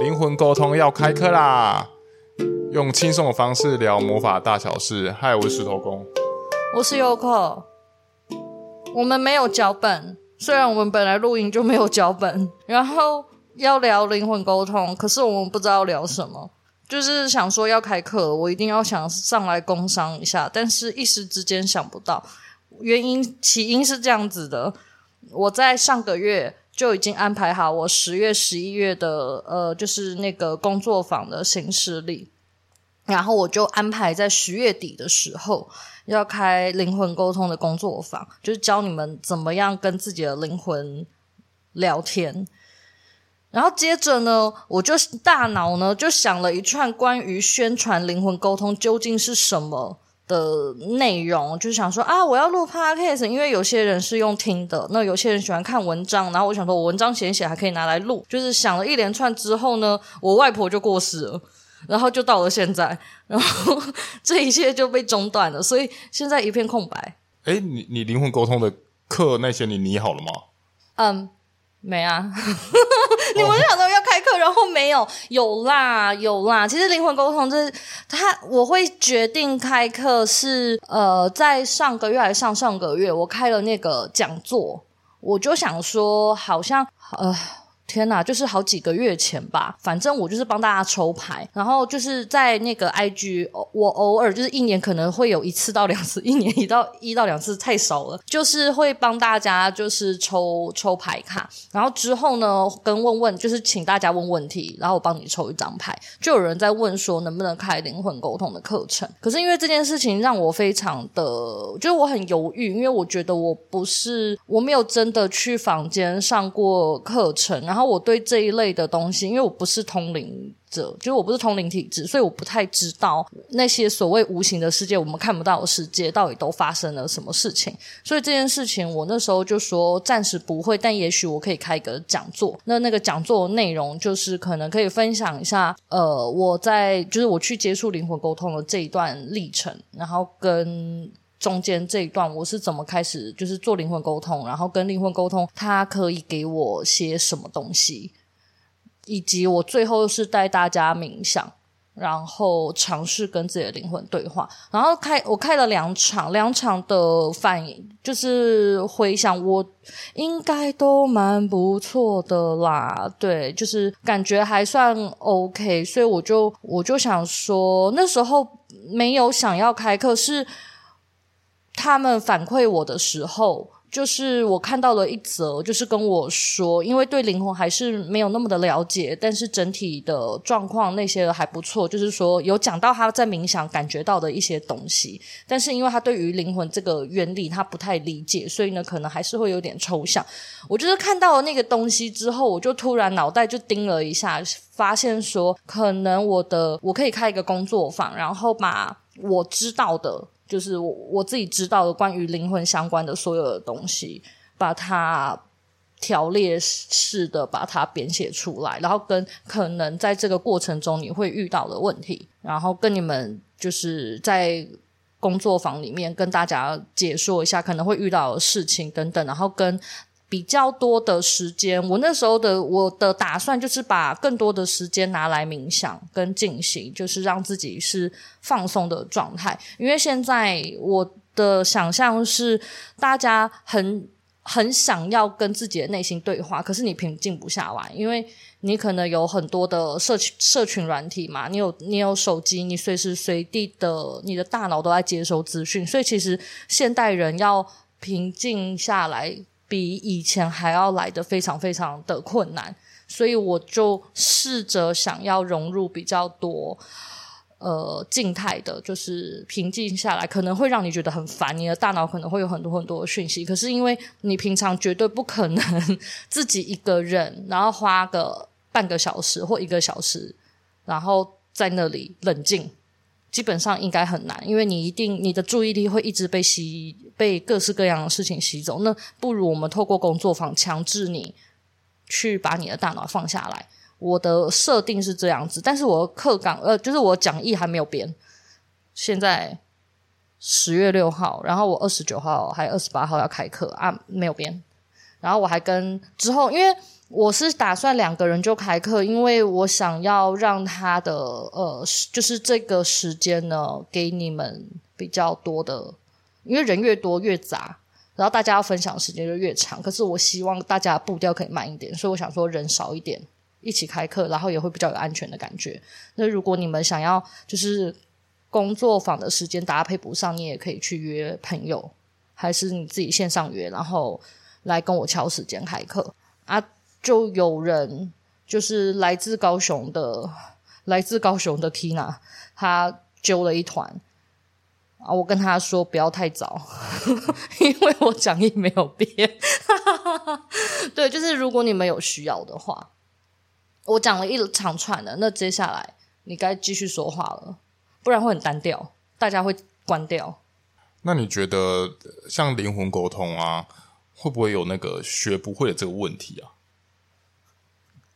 灵魂沟通要开课啦！用轻松的方式聊魔法大小事。嗨，我是石头公，我是 Yoko。我们没有脚本，虽然我们本来录音就没有脚本，然后要聊灵魂沟通，可是我们不知道聊什么。就是想说要开课，我一定要想上来工商一下，但是一时之间想不到。原因起因是这样子的，我在上个月就已经安排好我十月、十一月的呃，就是那个工作坊的行事历，然后我就安排在十月底的时候要开灵魂沟通的工作坊，就是教你们怎么样跟自己的灵魂聊天。然后接着呢，我就大脑呢就想了一串关于宣传灵魂沟通究竟是什么。的内容就是想说啊，我要录 podcast，因为有些人是用听的，那有些人喜欢看文章，然后我想说，我文章写一写还可以拿来录，就是想了一连串之后呢，我外婆就过世了，然后就到了现在，然后 这一切就被中断了，所以现在一片空白。哎，你你灵魂沟通的课那些你拟好了吗？嗯。没啊，你们想说要开课，然后没有，有啦有啦。其实灵魂沟通这他，我会决定开课是呃，在上个月还是上上个月，我开了那个讲座，我就想说好像呃。天呐，就是好几个月前吧，反正我就是帮大家抽牌，然后就是在那个 IG，我偶尔就是一年可能会有一次到两次，一年一到一到两次太少了，就是会帮大家就是抽抽牌卡，然后之后呢跟问问，就是请大家问问题，然后我帮你抽一张牌，就有人在问说能不能开灵魂沟通的课程，可是因为这件事情让我非常的，就是我很犹豫，因为我觉得我不是我没有真的去房间上过课程，然后。然后我对这一类的东西，因为我不是通灵者，就是我不是通灵体质，所以我不太知道那些所谓无形的世界，我们看不到的世界到底都发生了什么事情。所以这件事情，我那时候就说暂时不会，但也许我可以开一个讲座。那那个讲座内容就是可能可以分享一下，呃，我在就是我去接触灵魂沟通的这一段历程，然后跟。中间这一段我是怎么开始，就是做灵魂沟通，然后跟灵魂沟通，它可以给我些什么东西，以及我最后是带大家冥想，然后尝试跟自己的灵魂对话，然后开我开了两场，两场的反应就是回想，我应该都蛮不错的啦，对，就是感觉还算 OK，所以我就我就想说，那时候没有想要开课是。他们反馈我的时候，就是我看到了一则，就是跟我说，因为对灵魂还是没有那么的了解，但是整体的状况那些还不错，就是说有讲到他在冥想感觉到的一些东西，但是因为他对于灵魂这个原理他不太理解，所以呢可能还是会有点抽象。我就是看到了那个东西之后，我就突然脑袋就叮了一下，发现说可能我的我可以开一个工作坊，然后把我知道的。就是我我自己知道的关于灵魂相关的所有的东西，把它条列式的把它编写出来，然后跟可能在这个过程中你会遇到的问题，然后跟你们就是在工作坊里面跟大家解说一下可能会遇到的事情等等，然后跟。比较多的时间，我那时候的我的打算就是把更多的时间拿来冥想跟进行，就是让自己是放松的状态。因为现在我的想象是，大家很很想要跟自己的内心对话，可是你平静不下来，因为你可能有很多的社群社群软体嘛，你有你有手机，你随时随地的你的大脑都在接收资讯，所以其实现代人要平静下来。比以前还要来的非常非常的困难，所以我就试着想要融入比较多呃静态的，就是平静下来，可能会让你觉得很烦，你的大脑可能会有很多很多的讯息。可是因为你平常绝对不可能自己一个人，然后花个半个小时或一个小时，然后在那里冷静。基本上应该很难，因为你一定你的注意力会一直被吸，被各式各样的事情吸走。那不如我们透过工作坊强制你去把你的大脑放下来。我的设定是这样子，但是我课纲呃，就是我讲义还没有编。现在十月六号，然后我二十九号还有二十八号要开课啊，没有编。然后我还跟之后，因为我是打算两个人就开课，因为我想要让他的呃，就是这个时间呢，给你们比较多的，因为人越多越杂，然后大家要分享时间就越长。可是我希望大家步调可以慢一点，所以我想说人少一点一起开课，然后也会比较有安全的感觉。那如果你们想要就是工作坊的时间搭配不上，你也可以去约朋友，还是你自己线上约，然后来跟我敲时间开课啊。就有人就是来自高雄的，来自高雄的 Tina，他揪了一团啊，我跟他说不要太早，因为我讲义没有变。对，就是如果你们有需要的话，我讲了一长串的，那接下来你该继续说话了，不然会很单调，大家会关掉。那你觉得像灵魂沟通啊，会不会有那个学不会的这个问题啊？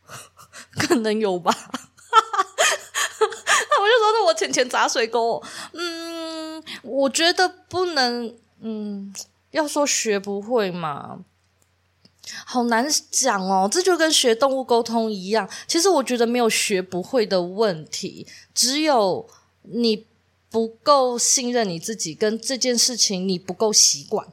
可能有吧，那 我就说，那我浅浅砸水沟。嗯，我觉得不能，嗯，要说学不会嘛，好难讲哦。这就跟学动物沟通一样，其实我觉得没有学不会的问题，只有你不够信任你自己，跟这件事情你不够习惯。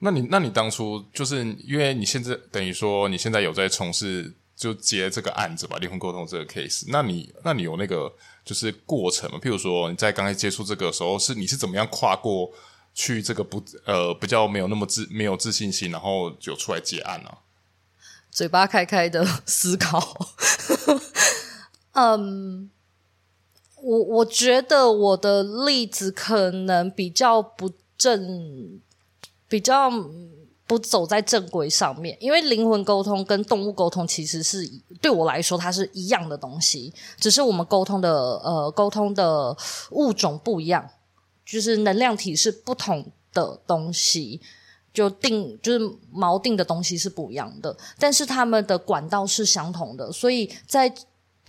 那你，那你当初就是因为你现在等于说你现在有在从事。就接这个案子吧，灵魂沟通这个 case。那你，那你有那个就是过程吗？譬如说你在刚才接触这个时候，是你是怎么样跨过去这个不呃比较没有那么自没有自信心，然后就出来接案呢、嘴巴开开的思考。嗯，我我觉得我的例子可能比较不正，比较。不走在正轨上面，因为灵魂沟通跟动物沟通其实是对我来说它是一样的东西，只是我们沟通的呃沟通的物种不一样，就是能量体是不同的东西，就定就是锚定的东西是不一样的，但是他们的管道是相同的，所以在。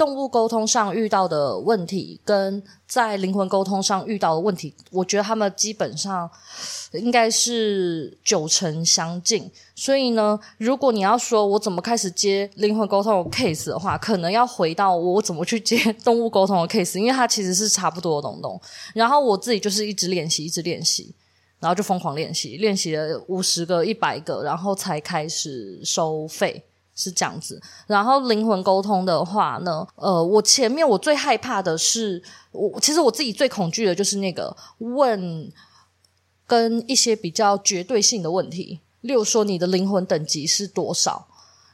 动物沟通上遇到的问题，跟在灵魂沟通上遇到的问题，我觉得他们基本上应该是九成相近。所以呢，如果你要说我怎么开始接灵魂沟通的 case 的话，可能要回到我怎么去接动物沟通的 case，因为它其实是差不多的东东。然后我自己就是一直练习，一直练习，然后就疯狂练习，练习了五十个、一百个，然后才开始收费。是这样子，然后灵魂沟通的话呢，呃，我前面我最害怕的是，我其实我自己最恐惧的就是那个问跟一些比较绝对性的问题，例如说你的灵魂等级是多少，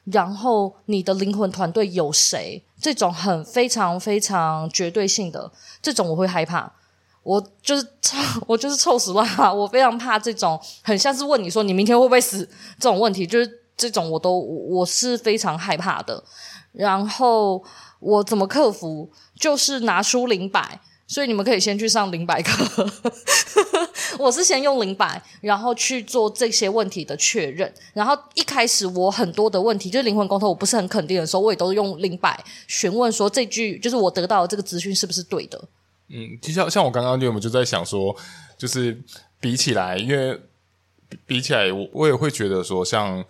然后你的灵魂团队有谁，这种很非常非常绝对性的这种我会害怕，我就是臭，我就是臭死了，我非常怕这种很像是问你说你明天会不会死这种问题，就是。这种我都我是非常害怕的，然后我怎么克服？就是拿出灵摆，所以你们可以先去上灵摆课。我是先用灵摆，然后去做这些问题的确认。然后一开始我很多的问题，就是灵魂沟通我不是很肯定的时候，我也都用灵摆询问说，这句就是我得到的这个资讯是不是对的？嗯，其实像像我刚刚就我们就在想说，就是比起来，因为比起来，我我也会觉得说像。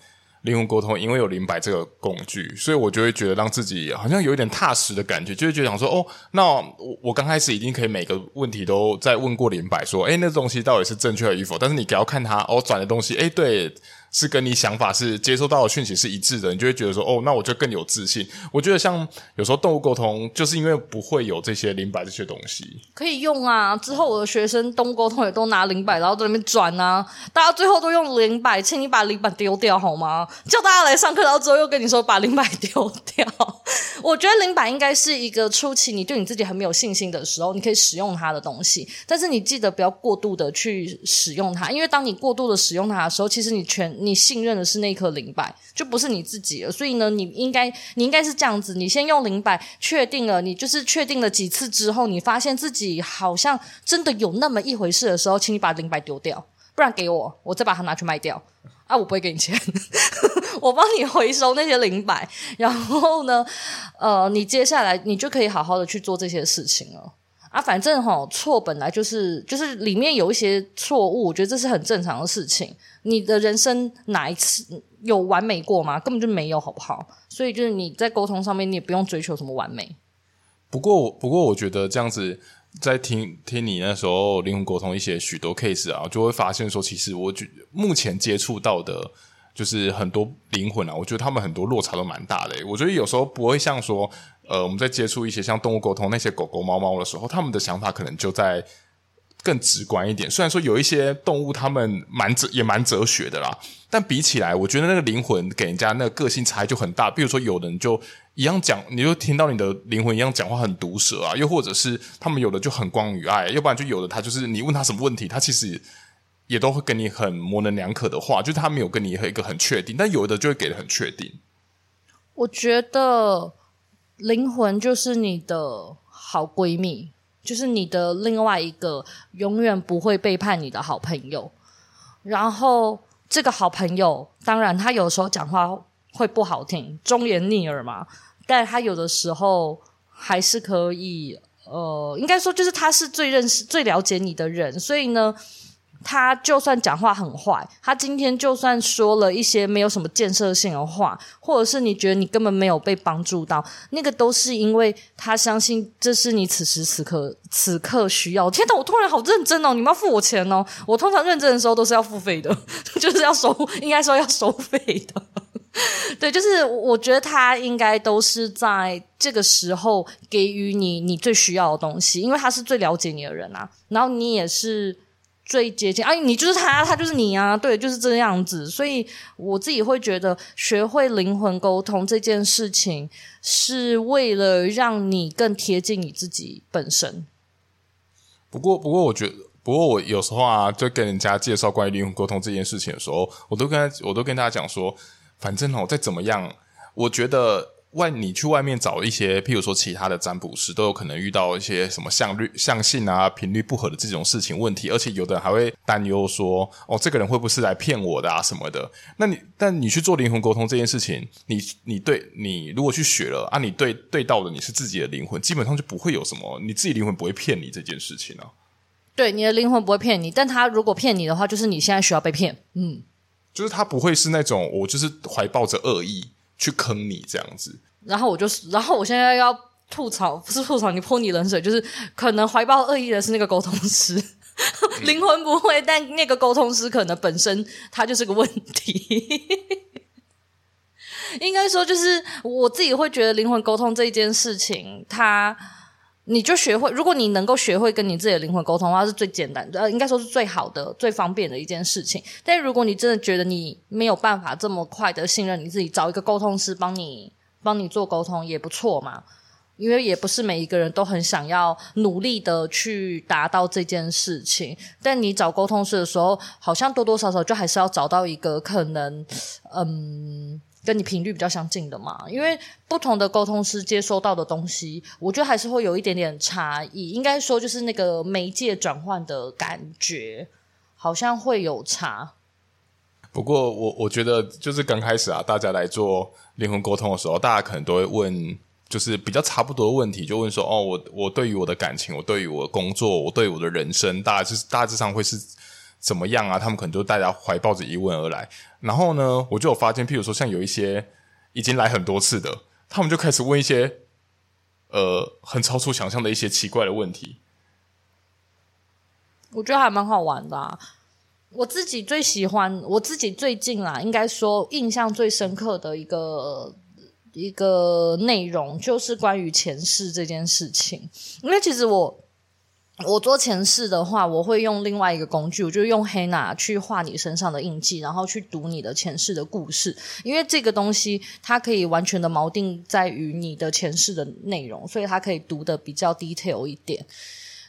灵魂沟通，因为有灵摆这个工具，所以我就会觉得让自己好像有一点踏实的感觉，就会觉得想说，哦，那我我刚开始已经可以每个问题都在问过灵摆，说，哎，那东西到底是正确的与否？但是你只要看他，哦，转的东西，哎，对。是跟你想法是接收到的讯息是一致的，你就会觉得说哦，那我就更有自信。我觉得像有时候动物沟通，就是因为不会有这些灵摆这些东西，可以用啊。之后我的学生动物沟通也都拿灵摆，然后在那边转啊。大家最后都用灵摆，请你把灵摆丢掉好吗？叫大家来上课，然后之后又跟你说把灵摆丢掉。我觉得灵摆应该是一个初期你对你自己很没有信心的时候，你可以使用它的东西。但是你记得不要过度的去使用它，因为当你过度的使用它的时候，其实你全。你信任的是那颗灵摆，就不是你自己了。所以呢，你应该，你应该是这样子：你先用灵摆确定了，你就是确定了几次之后，你发现自己好像真的有那么一回事的时候，请你把灵摆丢掉，不然给我，我再把它拿去卖掉。啊，我不会给你钱，我帮你回收那些灵摆。然后呢，呃，你接下来你就可以好好的去做这些事情了。啊，反正哈错本来就是就是里面有一些错误，我觉得这是很正常的事情。你的人生哪一次有完美过吗？根本就没有，好不好？所以就是你在沟通上面，你也不用追求什么完美。不过，不过我觉得这样子在听听你那时候灵魂沟通一些许多 case 啊，就会发现说，其实我觉目前接触到的，就是很多灵魂啊，我觉得他们很多落差都蛮大的。我觉得有时候不会像说。呃，我们在接触一些像动物沟通那些狗狗、猫猫的时候，他们的想法可能就在更直观一点。虽然说有一些动物，他们蛮哲也蛮哲学的啦，但比起来，我觉得那个灵魂给人家那个个性差异就很大。比如说，有的人就一样讲，你就听到你的灵魂一样讲话很毒舌啊；又或者是他们有的就很光与爱，要不然就有的他就是你问他什么问题，他其实也都会跟你很模棱两可的话，就是他没有跟你一个很确定。但有的就会给的很确定。我觉得。灵魂就是你的好闺蜜，就是你的另外一个永远不会背叛你的好朋友。然后这个好朋友，当然他有时候讲话会不好听，忠言逆耳嘛，但他有的时候还是可以，呃，应该说就是他是最认识、最了解你的人，所以呢。他就算讲话很坏，他今天就算说了一些没有什么建设性的话，或者是你觉得你根本没有被帮助到，那个都是因为他相信这是你此时此刻此刻需要。天哪，我突然好认真哦！你们要付我钱哦！我通常认真的时候都是要付费的，就是要收，应该说要收费的。对，就是我觉得他应该都是在这个时候给予你你最需要的东西，因为他是最了解你的人啊，然后你也是。最接近哎，你就是他，他就是你啊，对，就是这样子。所以我自己会觉得，学会灵魂沟通这件事情，是为了让你更贴近你自己本身。不过，不过，我觉得，不过我有时候啊，就跟人家介绍关于灵魂沟通这件事情的时候，我都跟他，我都跟大家讲说，反正哦，再怎么样，我觉得。外，你去外面找一些，譬如说其他的占卜师，都有可能遇到一些什么相率、相性啊、频率不合的这种事情问题，而且有的人还会担忧说，哦，这个人会不会是来骗我的啊什么的？那你，但你去做灵魂沟通这件事情，你，你对，你如果去学了啊，你对对到的你是自己的灵魂，基本上就不会有什么，你自己灵魂不会骗你这件事情啊。对，你的灵魂不会骗你，但他如果骗你的话，就是你现在需要被骗。嗯，就是他不会是那种我就是怀抱着恶意。去坑你这样子，然后我就，然后我现在要吐槽，不是吐槽你泼你冷水，就是可能怀抱恶意的是那个沟通师，嗯、灵魂不会，但那个沟通师可能本身他就是个问题。应该说，就是我自己会觉得灵魂沟通这一件事情，它。你就学会，如果你能够学会跟你自己的灵魂沟通的话，是最简单的，呃，应该说是最好的、最方便的一件事情。但如果你真的觉得你没有办法这么快的信任你自己，找一个沟通师帮你帮你做沟通也不错嘛。因为也不是每一个人都很想要努力的去达到这件事情。但你找沟通师的时候，好像多多少少就还是要找到一个可能，嗯。跟你频率比较相近的嘛，因为不同的沟通师接收到的东西，我觉得还是会有一点点差异。应该说，就是那个媒介转换的感觉，好像会有差。不过，我我觉得就是刚开始啊，大家来做灵魂沟通的时候，大家可能都会问，就是比较差不多的问题，就问说：哦，我我对于我的感情，我对于我的工作，我对于我的人生，大致大致上会是。怎么样啊？他们可能就大家怀抱着疑问而来，然后呢，我就有发现，譬如说像有一些已经来很多次的，他们就开始问一些呃很超出想象的一些奇怪的问题。我觉得还蛮好玩的啊。我自己最喜欢，我自己最近啊，应该说印象最深刻的一个一个内容，就是关于前世这件事情，因为其实我。我做前世的话，我会用另外一个工具，我就用黑娜去画你身上的印记，然后去读你的前世的故事。因为这个东西它可以完全的锚定在于你的前世的内容，所以它可以读的比较 detail 一点。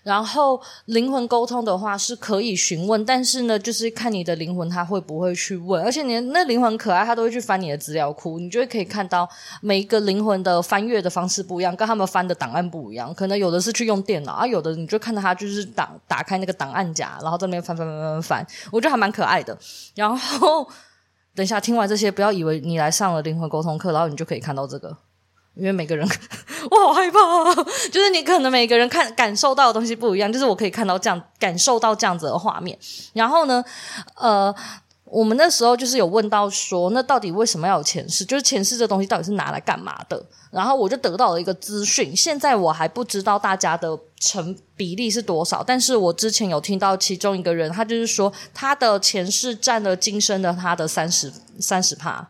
然后灵魂沟通的话是可以询问，但是呢，就是看你的灵魂他会不会去问，而且你那灵魂可爱，他都会去翻你的资料库，你就会可以看到每一个灵魂的翻阅的方式不一样，跟他们翻的档案不一样，可能有的是去用电脑，啊，有的你就看到他就是打打开那个档案夹，然后在那边翻翻翻翻翻，我觉得还蛮可爱的。然后等一下听完这些，不要以为你来上了灵魂沟通课，然后你就可以看到这个。因为每个人 我好害怕！就是你可能每个人看感受到的东西不一样，就是我可以看到这样感受到这样子的画面。然后呢，呃，我们那时候就是有问到说，那到底为什么要有前世？就是前世这东西到底是拿来干嘛的？然后我就得到了一个资讯，现在我还不知道大家的成比例是多少，但是我之前有听到其中一个人，他就是说他的前世占了今生的他的三十三十趴。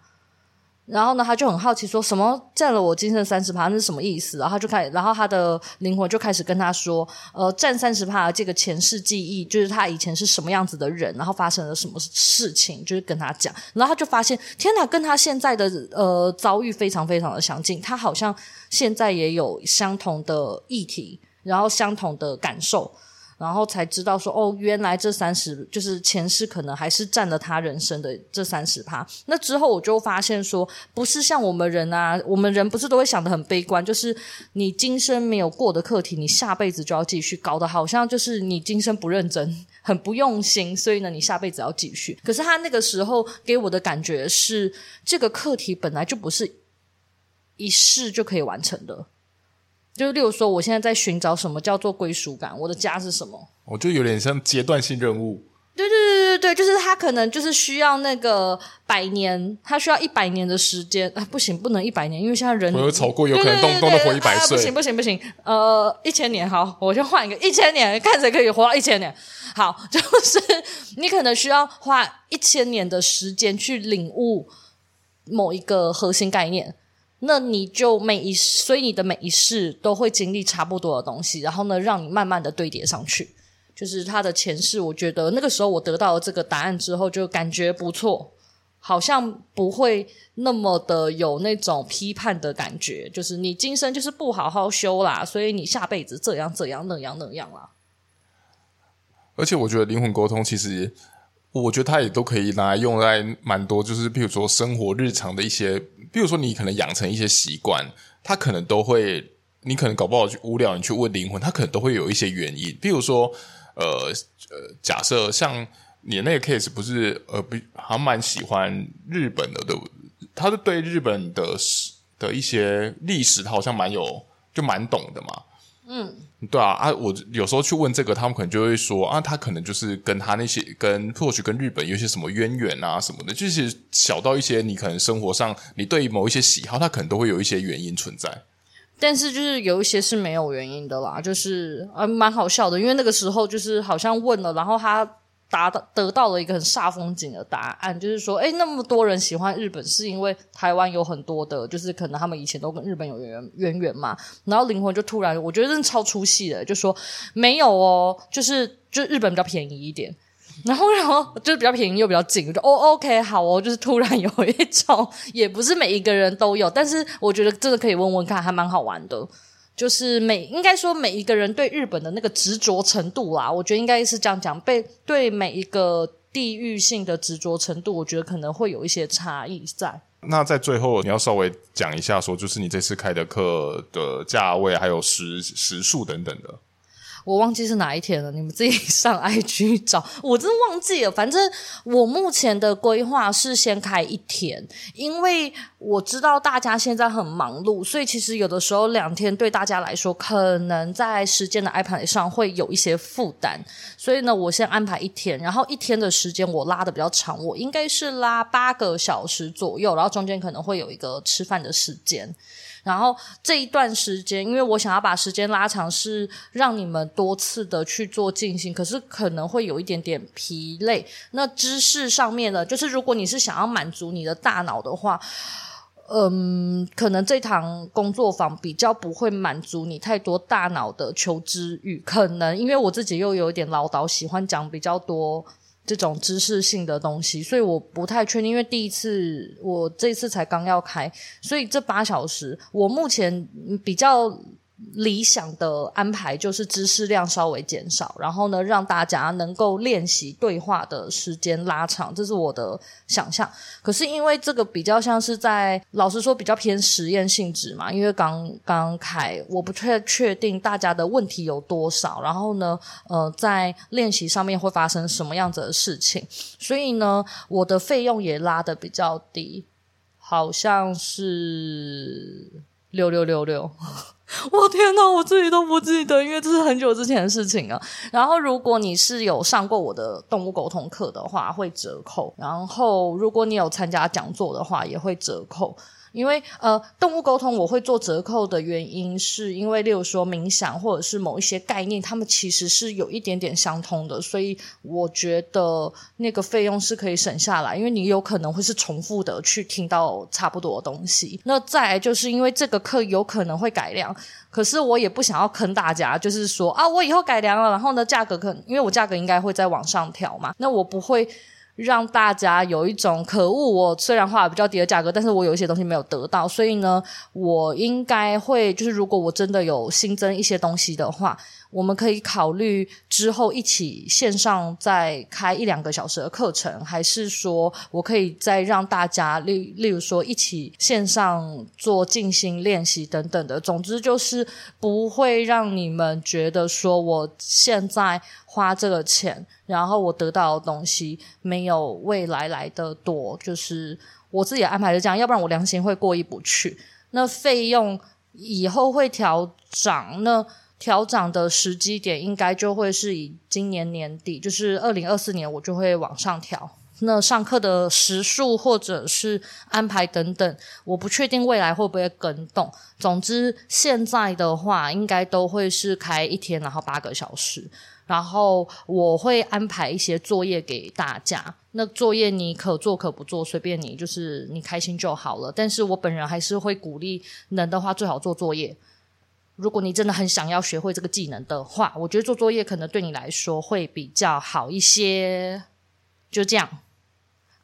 然后呢，他就很好奇，说什么占了我今生三十趴，那是什么意思？然后他就开始，然后他的灵魂就开始跟他说，呃，占三十趴这个前世记忆，就是他以前是什么样子的人，然后发生了什么事情，就是跟他讲。然后他就发现，天哪，跟他现在的呃遭遇非常非常的相近，他好像现在也有相同的议题，然后相同的感受。然后才知道说，哦，原来这三十就是前世可能还是占了他人生的这三十趴。那之后我就发现说，不是像我们人啊，我们人不是都会想得很悲观，就是你今生没有过的课题，你下辈子就要继续，搞得好像就是你今生不认真，很不用心，所以呢，你下辈子要继续。可是他那个时候给我的感觉是，这个课题本来就不是一试就可以完成的。就例如说，我现在在寻找什么叫做归属感，我的家是什么？我就有点像阶段性任务。对对对对对，就是他可能就是需要那个百年，他需要一百年的时间。啊，不行，不能一百年，因为现在人我有炒过，有可能动动的活一百岁。不行不行不行，呃，一千年好，我就换一个一千年，看谁可以活到一千年。好，就是你可能需要花一千年的时间去领悟某一个核心概念。那你就每一，所以你的每一世都会经历差不多的东西，然后呢，让你慢慢的堆叠上去。就是他的前世，我觉得那个时候我得到了这个答案之后，就感觉不错，好像不会那么的有那种批判的感觉。就是你今生就是不好好修啦，所以你下辈子这样这样那样那样啦。而且我觉得灵魂沟通其实。我觉得它也都可以拿来用在蛮多，就是比如说生活日常的一些，比如说你可能养成一些习惯，它可能都会，你可能搞不好去无聊，你去问灵魂，它可能都会有一些原因。比如说，呃呃，假设像你那个 case 不是呃不还蛮喜欢日本的，对不对？他是对日本的的一些历史，他好像蛮有就蛮懂的嘛。嗯，对啊，啊，我有时候去问这个，他们可能就会说啊，他可能就是跟他那些跟或许跟日本有些什么渊源啊什么的，就是小到一些你可能生活上你对某一些喜好，他可能都会有一些原因存在。但是就是有一些是没有原因的啦，就是啊蛮好笑的，因为那个时候就是好像问了，然后他。达到得到了一个很煞风景的答案，就是说，诶，那么多人喜欢日本，是因为台湾有很多的，就是可能他们以前都跟日本有渊渊源嘛。然后灵魂就突然，我觉得真的超出戏的，就说没有哦，就是就日本比较便宜一点，然后然后就是比较便宜又比较近，就哦，OK，好哦，就是突然有一种，也不是每一个人都有，但是我觉得真的可以问问看，还蛮好玩的。就是每应该说每一个人对日本的那个执着程度啦，我觉得应该是这样讲，被对每一个地域性的执着程度，我觉得可能会有一些差异在。那在最后，你要稍微讲一下，说就是你这次开的课的价位，还有时时数等等的。我忘记是哪一天了，你们自己 上 IG 找，我真的忘记了。反正我目前的规划是先开一天，因为我知道大家现在很忙碌，所以其实有的时候两天对大家来说，可能在时间的安排上会有一些负担。所以呢，我先安排一天，然后一天的时间我拉得比较长，我应该是拉八个小时左右，然后中间可能会有一个吃饭的时间。然后这一段时间，因为我想要把时间拉长，是让你们多次的去做进行，可是可能会有一点点疲累。那知识上面呢，就是如果你是想要满足你的大脑的话，嗯，可能这堂工作坊比较不会满足你太多大脑的求知欲，可能因为我自己又有一点唠叨，喜欢讲比较多。这种知识性的东西，所以我不太确定，因为第一次我这次才刚要开，所以这八小时我目前比较。理想的安排就是知识量稍微减少，然后呢，让大家能够练习对话的时间拉长，这是我的想象。可是因为这个比较像是在，老实说比较偏实验性质嘛，因为刚刚开，我不太确定大家的问题有多少，然后呢，呃，在练习上面会发生什么样子的事情，所以呢，我的费用也拉得比较低，好像是六六六六。我天哪，我自己都不记得，因为这是很久之前的事情了。然后，如果你是有上过我的动物沟通课的话，会折扣。然后，如果你有参加讲座的话，也会折扣。因为呃，动物沟通我会做折扣的原因，是因为例如说冥想或者是某一些概念，他们其实是有一点点相通的，所以我觉得那个费用是可以省下来，因为你有可能会是重复的去听到差不多的东西。那再来就是因为这个课有可能会改良，可是我也不想要坑大家，就是说啊，我以后改良了，然后呢，价格可能因为我价格应该会再往上调嘛，那我不会。让大家有一种可恶，我虽然花了比较低的价格，但是我有一些东西没有得到，所以呢，我应该会就是如果我真的有新增一些东西的话，我们可以考虑之后一起线上再开一两个小时的课程，还是说我可以再让大家例例如说一起线上做静心练习等等的，总之就是不会让你们觉得说我现在。花这个钱，然后我得到的东西没有未来来得多，就是我自己安排是这样，要不然我良心会过意不去。那费用以后会调涨，那调涨的时机点应该就会是以今年年底，就是二零二四年，我就会往上调。那上课的时数或者是安排等等，我不确定未来会不会更动。总之，现在的话应该都会是开一天，然后八个小时。然后我会安排一些作业给大家，那作业你可做可不做，随便你，就是你开心就好了。但是我本人还是会鼓励，能的话最好做作业。如果你真的很想要学会这个技能的话，我觉得做作业可能对你来说会比较好一些。就这样。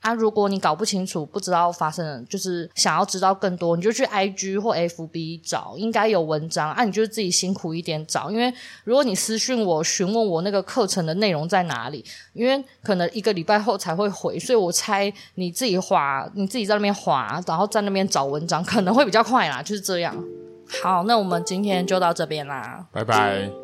啊，如果你搞不清楚，不知道发生，就是想要知道更多，你就去 IG 或 FB 找，应该有文章啊。你就自己辛苦一点找，因为如果你私讯我询问我那个课程的内容在哪里，因为可能一个礼拜后才会回，所以我猜你自己划，你自己在那边划，然后在那边找文章可能会比较快啦，就是这样。好，那我们今天就到这边啦，拜拜。